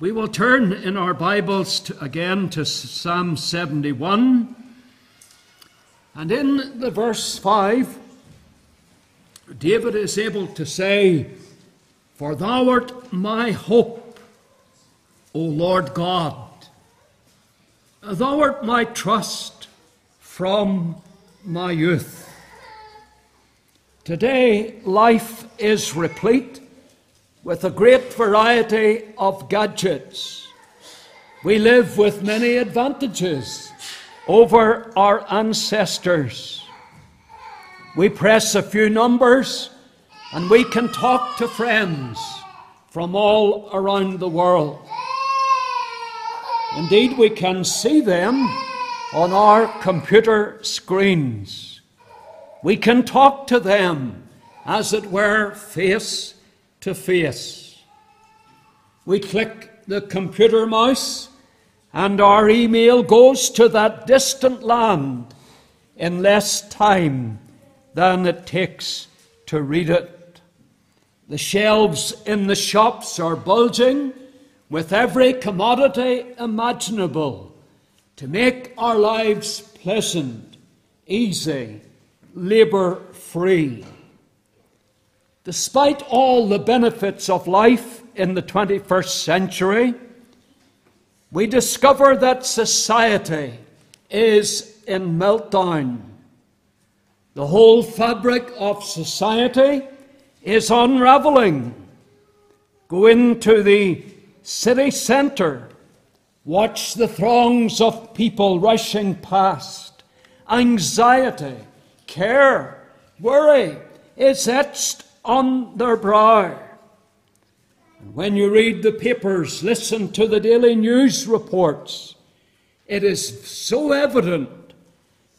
We will turn in our Bibles to, again to Psalm 71. And in the verse 5, David is able to say, For thou art my hope, O Lord God. Thou art my trust from my youth. Today, life is replete with a great variety of gadgets. We live with many advantages over our ancestors. We press a few numbers and we can talk to friends from all around the world. Indeed, we can see them on our computer screens. We can talk to them, as it were, face to face. We click the computer mouse, and our email goes to that distant land in less time than it takes to read it. The shelves in the shops are bulging with every commodity imaginable to make our lives pleasant, easy, labour free. Despite all the benefits of life in the 21st century, we discover that society is in meltdown. The whole fabric of society is unraveling. Go into the city centre, watch the throngs of people rushing past. Anxiety, care, worry is etched on their brow. And when you read the papers, listen to the daily news reports, it is so evident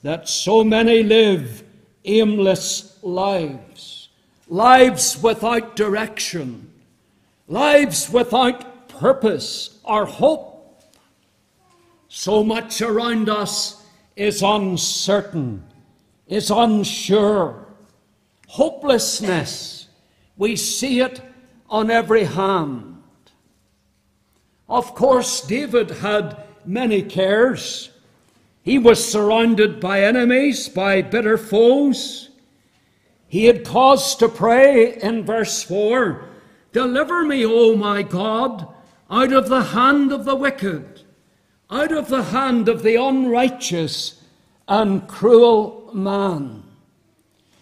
that so many live aimless lives, lives without direction, lives without purpose or hope. So much around us is uncertain, is unsure. Hopelessness, we see it on every hand. Of course, David had many cares. He was surrounded by enemies, by bitter foes. He had cause to pray in verse 4 Deliver me, O my God, out of the hand of the wicked, out of the hand of the unrighteous and cruel man.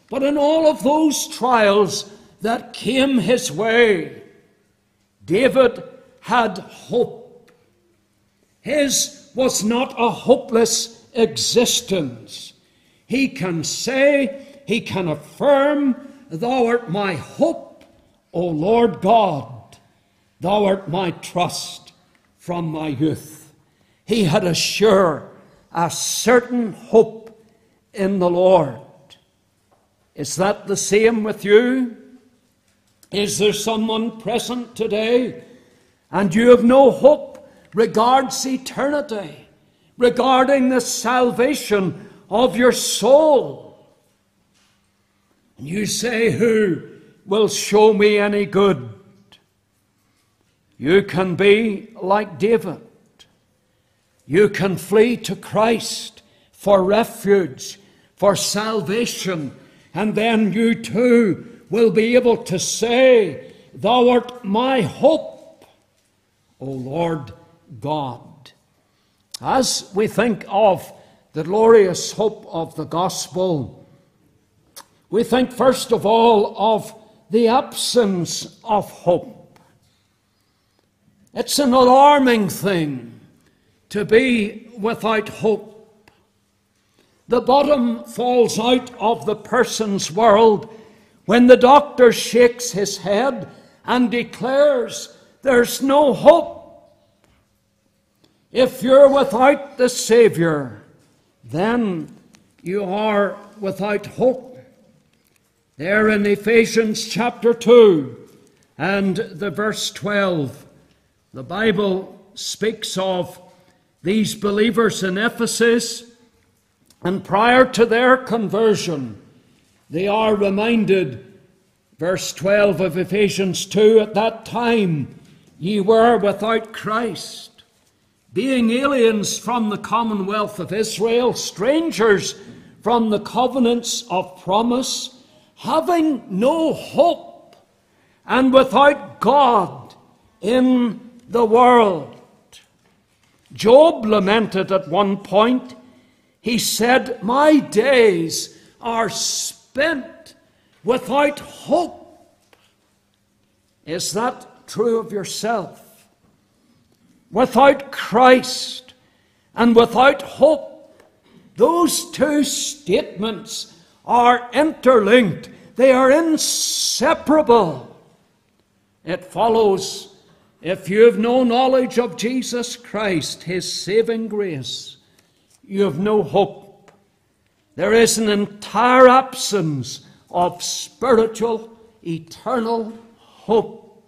But in all of those trials that came his way, David had hope. His was not a hopeless existence. He can say, he can affirm, Thou art my hope, O Lord God. Thou art my trust from my youth. He had a sure, a certain hope in the Lord. Is that the same with you? Is there someone present today and you have no hope regards eternity, regarding the salvation of your soul? And you say, Who will show me any good? You can be like David. You can flee to Christ for refuge, for salvation, and then you too will be able to say, Thou art my hope, O Lord God. As we think of the glorious hope of the gospel, we think first of all of the absence of hope. It's an alarming thing to be without hope. The bottom falls out of the person's world when the doctor shakes his head and declares there's no hope. If you're without the Saviour, then you are without hope. There in Ephesians chapter 2 and the verse 12. The Bible speaks of these believers in Ephesus, and prior to their conversion, they are reminded, verse 12 of Ephesians 2, at that time ye were without Christ, being aliens from the commonwealth of Israel, strangers from the covenants of promise, having no hope, and without God in the world. Job lamented at one point. He said, My days are spent without hope. Is that true of yourself? Without Christ and without hope, those two statements are interlinked, they are inseparable. It follows if you have no knowledge of Jesus Christ, His saving grace, you have no hope. There is an entire absence of spiritual, eternal hope.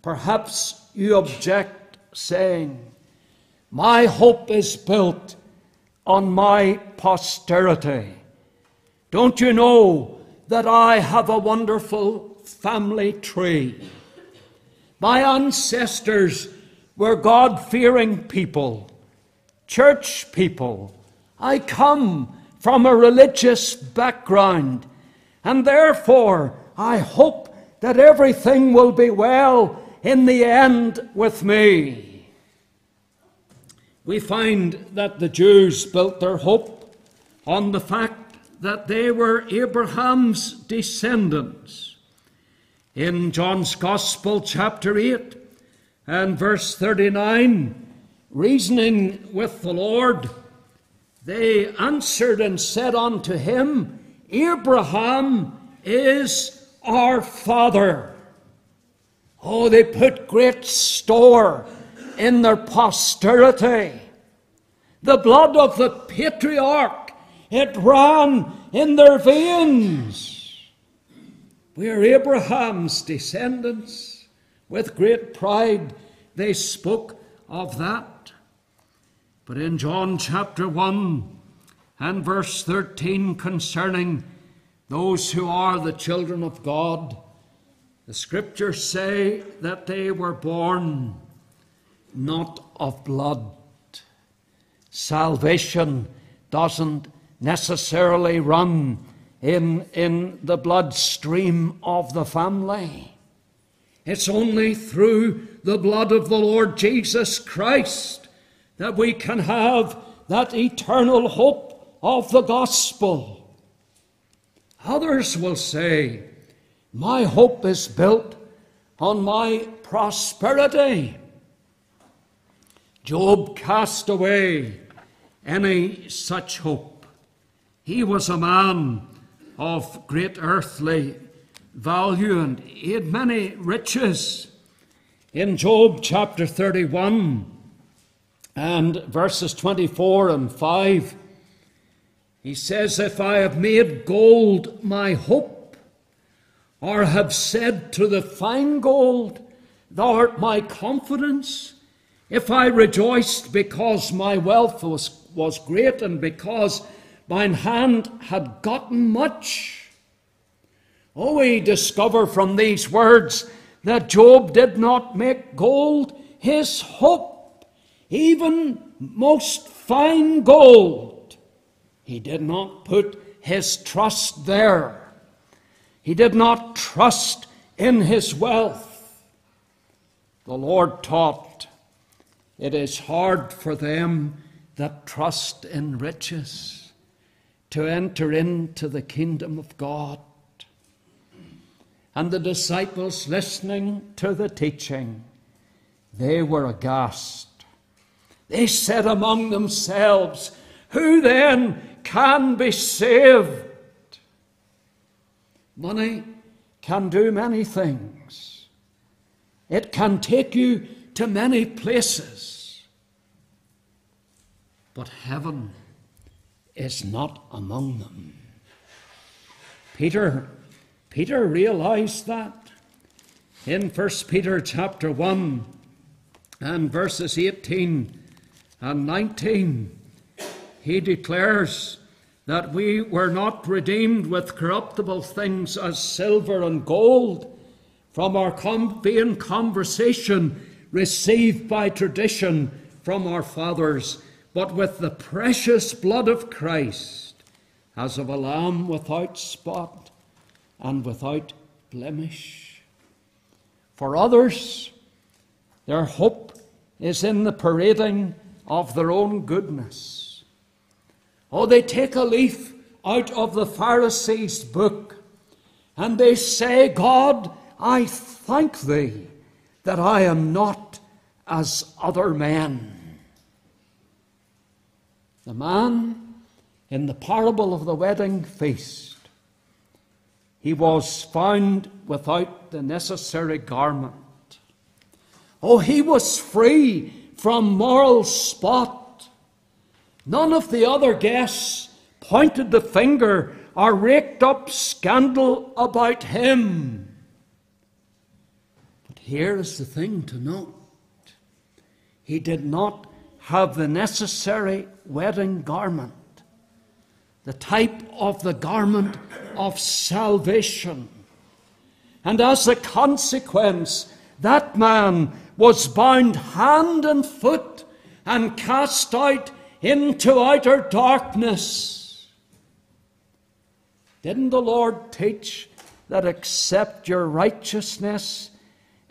Perhaps you object, saying, My hope is built on my posterity. Don't you know that I have a wonderful family tree? My ancestors were God fearing people, church people. I come from a religious background, and therefore I hope that everything will be well in the end with me. We find that the Jews built their hope on the fact that they were Abraham's descendants. In John's Gospel, chapter 8 and verse 39, reasoning with the Lord, they answered and said unto him, Abraham is our father. Oh, they put great store in their posterity. The blood of the patriarch, it ran in their veins. We are Abraham's descendants. With great pride, they spoke of that. But in John chapter 1 and verse 13, concerning those who are the children of God, the scriptures say that they were born not of blood. Salvation doesn't necessarily run in, in the bloodstream of the family. It's only through the blood of the Lord Jesus Christ that we can have that eternal hope of the gospel. Others will say, My hope is built on my prosperity. Job cast away any such hope. He was a man of great earthly value, and he had many riches. In Job chapter 31 and verses 24 and 5, he says, If I have made gold my hope, or have said to the fine gold, Thou art my confidence, if I rejoiced because my wealth was, was great and because Mine hand had gotten much. Oh, we discover from these words that Job did not make gold his hope, even most fine gold. He did not put his trust there. He did not trust in his wealth. The Lord taught it is hard for them that trust in riches to enter into the kingdom of God. And the disciples listening to the teaching, they were aghast. They said among themselves, Who then can be saved? Money can do many things. It can take you to many places. But heaven is not among them. Peter, Peter realized that in 1 Peter chapter 1 and verses 18 and 19. He declares that we were not redeemed with corruptible things as silver and gold, from our vain conversation received by tradition from our fathers, but with the precious blood of Christ, as of a lamb without spot and without blemish. For others, their hope is in the parading of their own goodness. Oh, they take a leaf out of the Pharisees' book and they say, God, I thank thee that I am not as other men. The man in the parable of the wedding feast, he was found without the necessary garment. Oh, he was free from moral spot. None of the other guests pointed the finger or raked up scandal about him. But here is the thing to note he did not have the necessary wedding garment, the type of the garment of salvation. And as a consequence, that man was bound hand and foot and cast out into outer darkness. Didn't the Lord teach that except your righteousness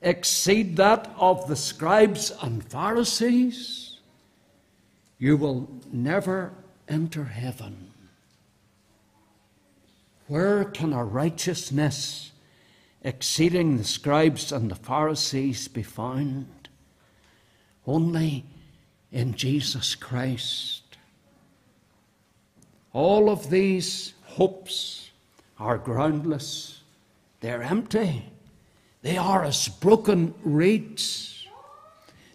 exceed that of the scribes and Pharisees, you will never enter heaven? Where can a righteousness exceeding the scribes and the Pharisees be found? Only in Jesus Christ. All of these hopes are groundless, they're empty, they are as broken reeds.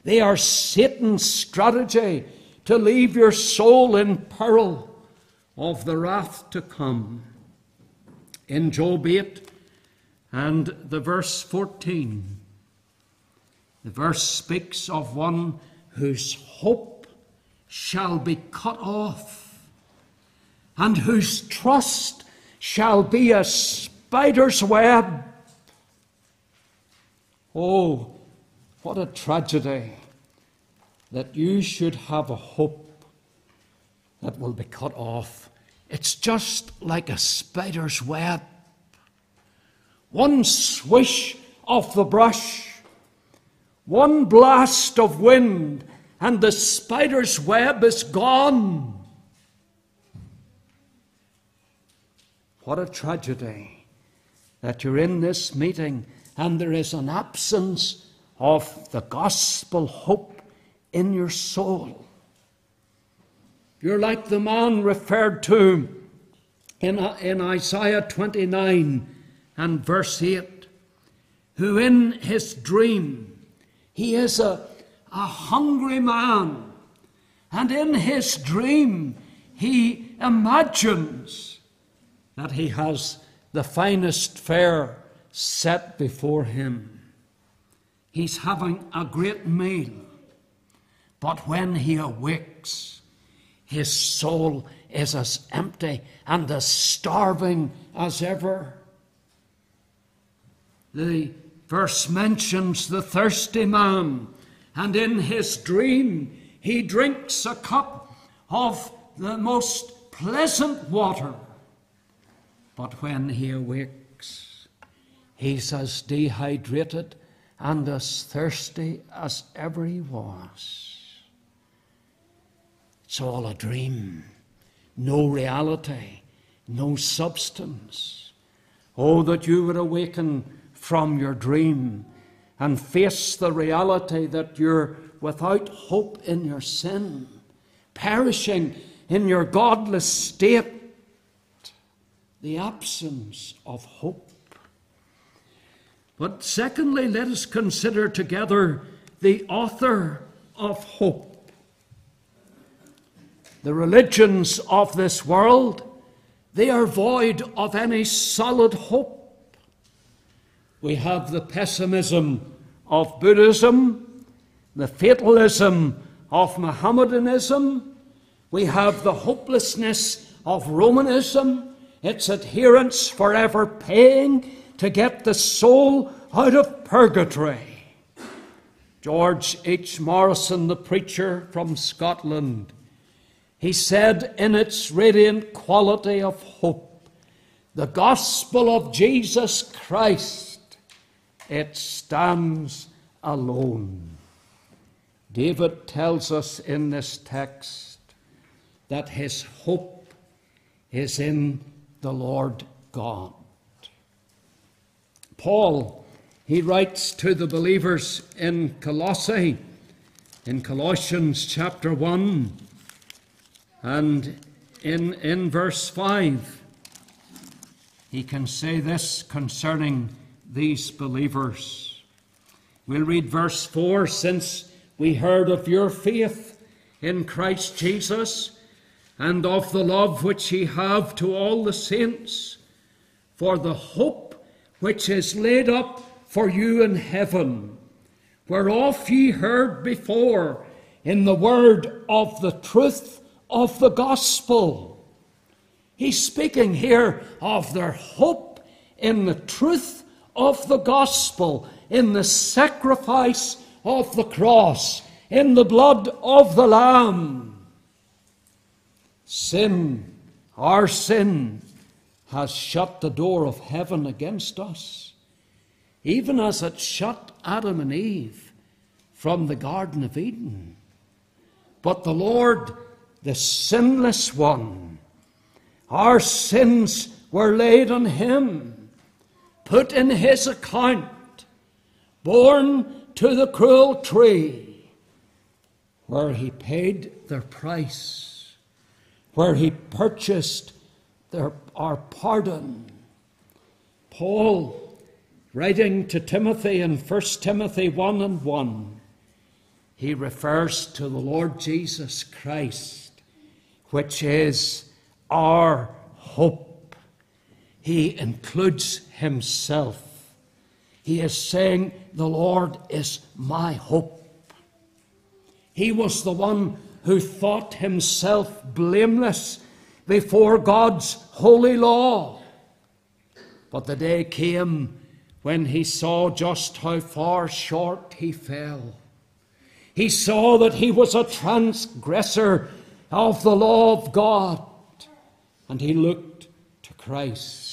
They are Satan's strategy to leave your soul in peril of the wrath to come. In Job 8 and the verse 14, the verse speaks of one whose hope shall be cut off, and whose trust shall be a spider's web. Oh, what a tragedy that you should have a hope that will be cut off. It's just like a spider's web. One swish of the brush one blast of wind, and the spider's web is gone. What a tragedy that you're in this meeting and there is an absence of the gospel hope in your soul. You're like the man referred to in, uh, in Isaiah 29 and verse 8, who in his dream he is a, a hungry man. And in his dream, he imagines that he has the finest fare set before him. He's having a great meal. But when he awakes, his soul is as empty and as starving as ever. The verse mentions the thirsty man, and in his dream he drinks a cup of the most pleasant water. But when he awakes, he's as dehydrated and as thirsty as ever he was. It's all a dream, no reality, no substance. Oh, that you would awaken from your dream and face the reality that you're without hope in your sin, perishing in your godless state, the absence of hope. But secondly, let us consider together the author of hope. The religions of this world, they are void of any solid hope. We have the pessimism of Buddhism, the fatalism of Mohammedanism. We have the hopelessness of Romanism, its adherents forever paying to get the soul out of purgatory. George H. Morrison, the preacher from Scotland, he said in its radiant quality of hope, the gospel of Jesus Christ, it stands alone. David tells us in this text that his hope is in the Lord God. Paul, he writes to the believers in Colossae, in Colossians chapter 1, and in, in verse 5, he can say this concerning these believers. We'll read verse 4 Since we heard of your faith in Christ Jesus and of the love which ye have to all the saints, for the hope which is laid up for you in heaven, whereof ye heard before in the word of the truth of the gospel. He's speaking here of their hope in the truth of the gospel, in the sacrifice of the cross, in the blood of the Lamb. Sin, our sin, has shut the door of heaven against us, even as it shut Adam and Eve from the Garden of Eden. But the Lord, the sinless one, our sins were laid on him, put in his account, borne to the cruel tree, where he paid their price, where he purchased their, our pardon. Paul, writing to Timothy in 1 Timothy 1 and 1, he refers to the Lord Jesus Christ, which is our hope. He includes himself. He is saying, The Lord is my hope. He was the one who thought himself blameless before God's holy law. But the day came when he saw just how far short he fell. He saw that he was a transgressor of the law of God, and he looked to Christ,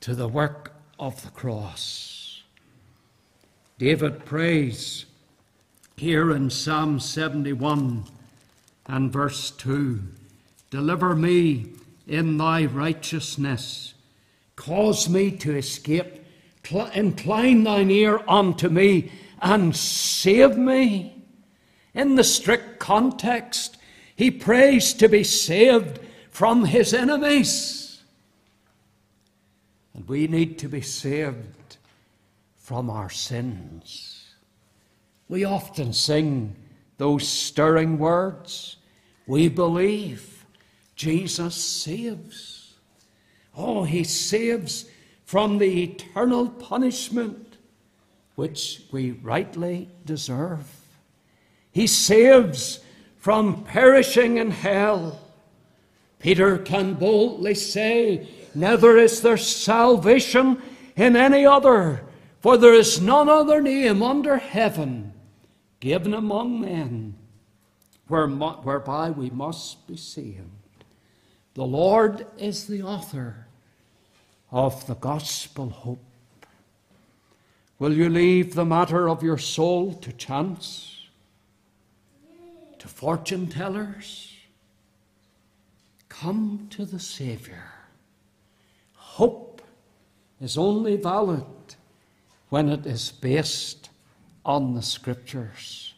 to the work of the cross. David prays here in Psalm 71 and verse 2 Deliver me in thy righteousness. Cause me to escape. Incline thine ear unto me and save me. In the strict context, he prays to be saved from his enemies. And we need to be saved from our sins. We often sing those stirring words. We believe. Jesus saves. Oh, he saves from the eternal punishment which we rightly deserve. He saves from perishing in hell. Peter can boldly say, Neither is there salvation in any other, for there is none other name under heaven given among men whereby we must be saved. The Lord is the author of the gospel hope. Will you leave the matter of your soul to chance, to fortune tellers? Come to the Saviour. Hope is only valid when it is based on the Scriptures.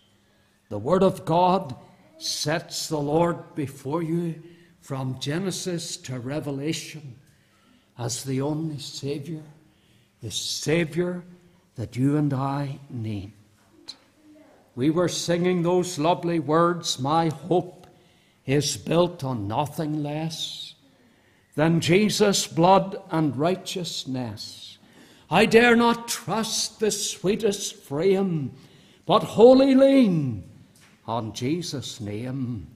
The Word of God sets the Lord before you from Genesis to Revelation as the only Savior, the Savior that you and I need. We were singing those lovely words, My hope is built on nothing less than Jesus' blood and righteousness. I dare not trust the sweetest frame, but wholly lean on Jesus' name.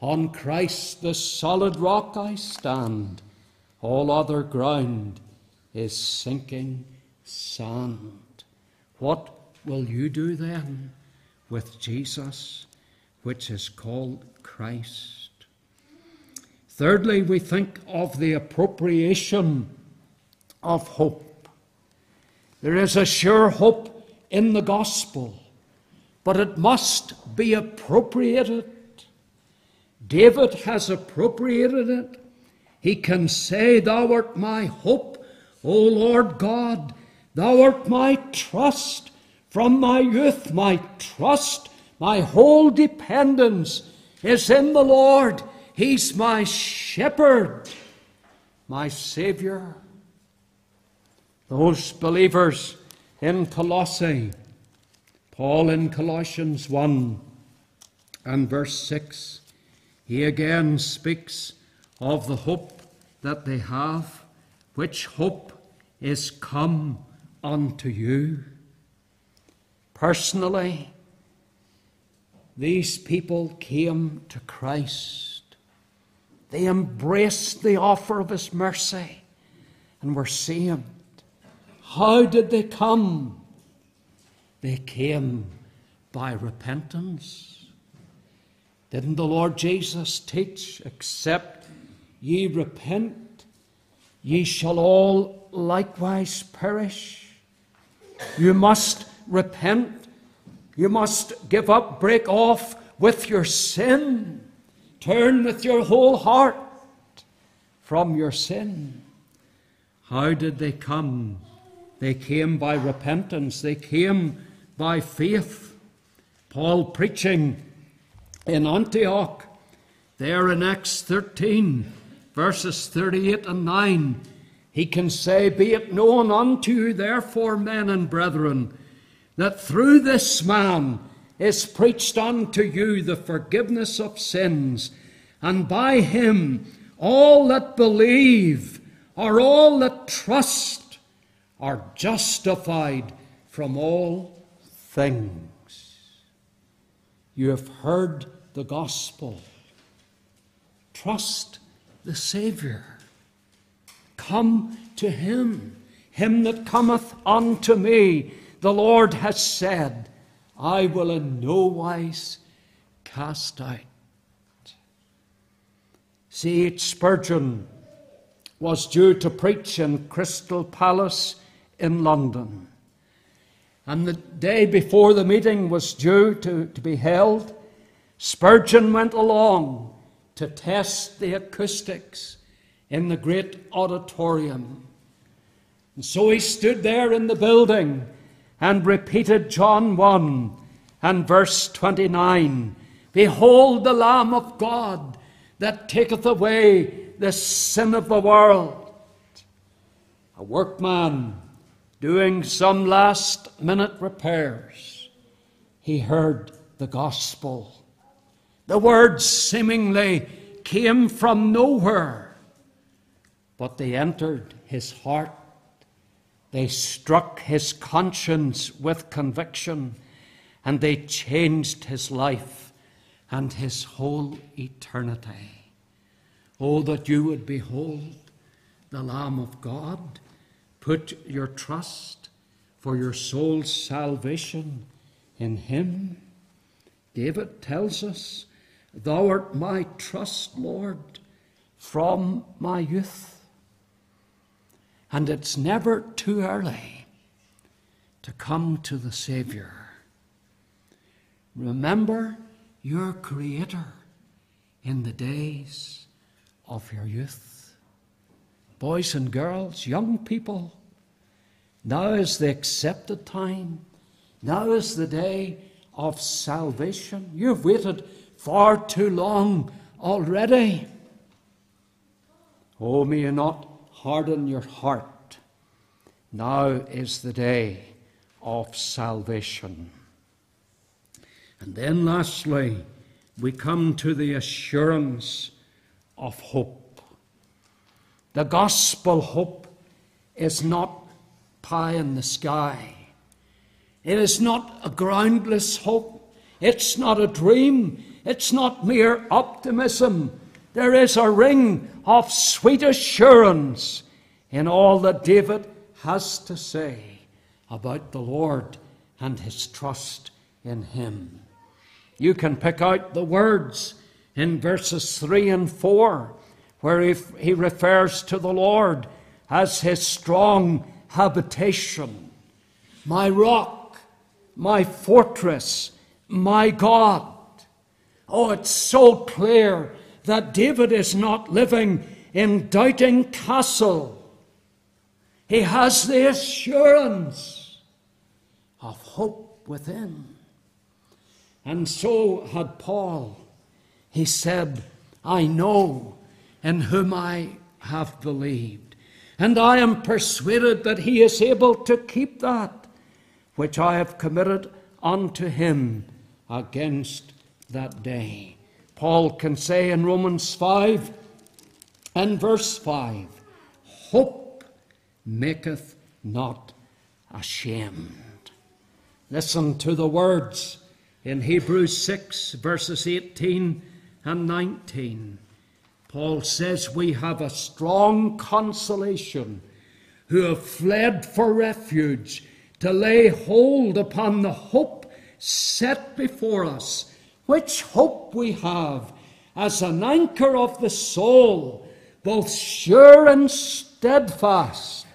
On Christ, the solid rock, I stand. All other ground is sinking sand. What will you do then with Jesus, which is called Christ? Thirdly, we think of the appropriation of hope. There is a sure hope in the gospel, but it must be appropriated. David has appropriated it. He can say, Thou art my hope, O Lord God. Thou art my trust. From my youth, my trust, my whole dependence is in the Lord. He's my shepherd, my Saviour. Those believers in Colossae, Paul in Colossians 1 and verse 6, he again speaks of the hope that they have, which hope is come unto you. Personally, these people came to Christ. They embraced the offer of His mercy and were saved. How did they come? They came by repentance. Didn't the Lord Jesus teach, except ye repent, ye shall all likewise perish? You must repent. You must give up, break off with your sin. Turn with your whole heart from your sin. How did they come? They came by repentance, they came by faith. Paul preaching in Antioch, there in Acts 13, verses 38 and 9 he can say, Be it known unto you, therefore, men and brethren, that through this man is preached unto you the forgiveness of sins, and by him all that believe, or all that trust, are justified from all things. You have heard the gospel. Trust the Saviour. Come to him. Him that cometh unto me, the Lord has said, I will in no wise cast out. H. Spurgeon was due to preach in Crystal Palace in London. And the day before the meeting was due to, to be held, Spurgeon went along to test the acoustics in the great auditorium. And so he stood there in the building and repeated John 1 and verse 29 Behold the Lamb of God that taketh away the sin of the world. A workman doing some last minute repairs, he heard the gospel. The words seemingly came from nowhere but they entered his heart. They struck his conscience with conviction, and they changed his life and his whole eternity. Oh, that you would behold the Lamb of God. Put your trust for your soul's salvation in him. David tells us, Thou art my trust, Lord, from my youth. And it's never too early to come to the Savior. Remember your Creator in the days of your youth. Boys and girls, young people, now is the accepted time. Now is the day of salvation. You've waited far too long already. Oh, may you not harden your heart. Now is the day of salvation. And then, lastly, we come to the assurance of hope. The gospel hope is not pie in the sky. It is not a groundless hope. It's not a dream. It's not mere optimism. There is a ring of sweet assurance in all that David has to say about the Lord and his trust in him. You can pick out the words in verses 3 and 4 where he, refers to the Lord as his strong habitation, my rock, my fortress, my God. Oh, it's so clear that David is not living in doubting castle. He has the assurance of hope within. And so had Paul. He said, I know in whom I have believed, and I am persuaded that he is able to keep that which I have committed unto him against that day. Paul can say in Romans 5 and verse 5 Hope maketh not ashamed. Listen to the words in Hebrews 6, verses 18 and 19. Paul says, We have a strong consolation who have fled for refuge to lay hold upon the hope set before us, which hope we have as an anchor of the soul, both sure and steadfast,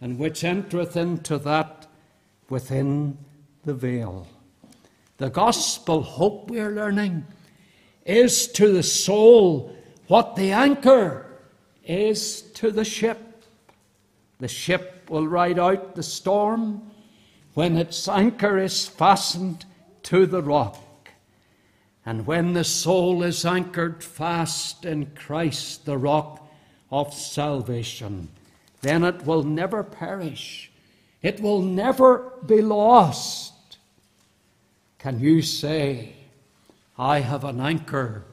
and which entereth into that within the veil. The gospel hope we are learning is to the soul what the anchor is to the ship. The ship will ride out the storm when its anchor is fastened to the rock. And when the soul is anchored fast in Christ, the rock of salvation, then it will never perish. It will never be lost. Can you say, I have an anchor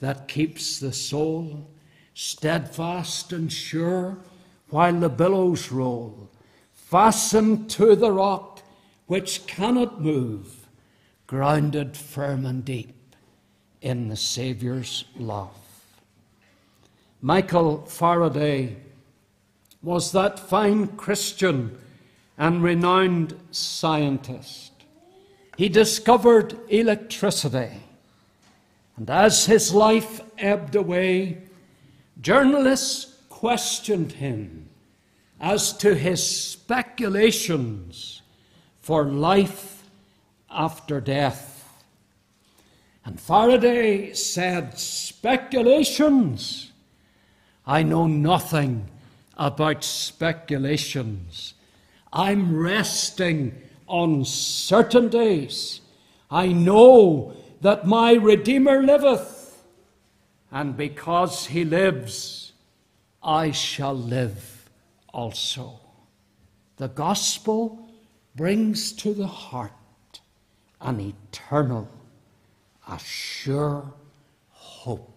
that keeps the soul steadfast and sure while the billows roll, fastened to the rock which cannot move, grounded firm and deep in the Saviour's love. Michael Faraday was that fine Christian and renowned scientist. He discovered electricity and as his life ebbed away, journalists questioned him as to his speculations for life after death. And Faraday said, Speculations? I know nothing about speculations. I'm resting on certainties. I know that my Redeemer liveth, and because he lives, I shall live also. The gospel brings to the heart an eternal, a sure hope.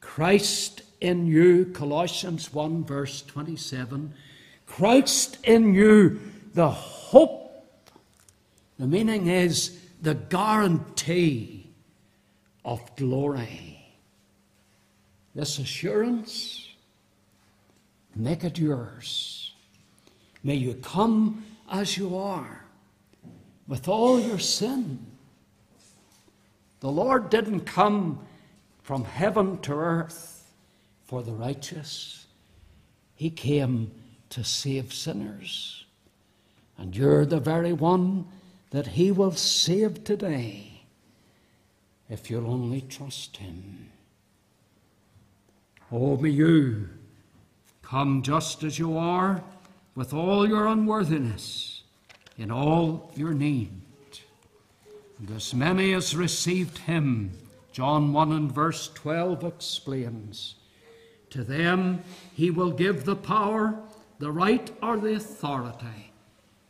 Christ in you, Colossians 1, verse 27. Christ in you, the hope. The meaning is the guarantee of glory. This assurance, make it yours. May you come as you are with all your sin. The Lord didn't come from heaven to earth for the righteous, He came to save sinners. And you're the very one that He will save today if you'll only trust Him. Oh, may you come just as you are with all your unworthiness, in all your need. And as many as received Him, John 1 and verse 12 explains, to them He will give the power, the right, or the authority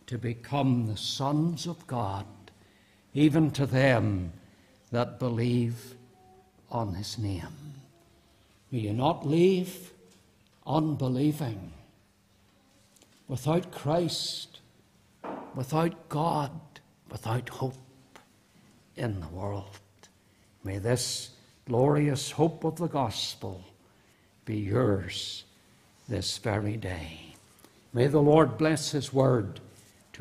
to become the sons of God, even to them that believe on his name. May you not leave unbelieving, without Christ, without God, without hope in the world. May this glorious hope of the gospel be yours this very day. May the Lord bless his word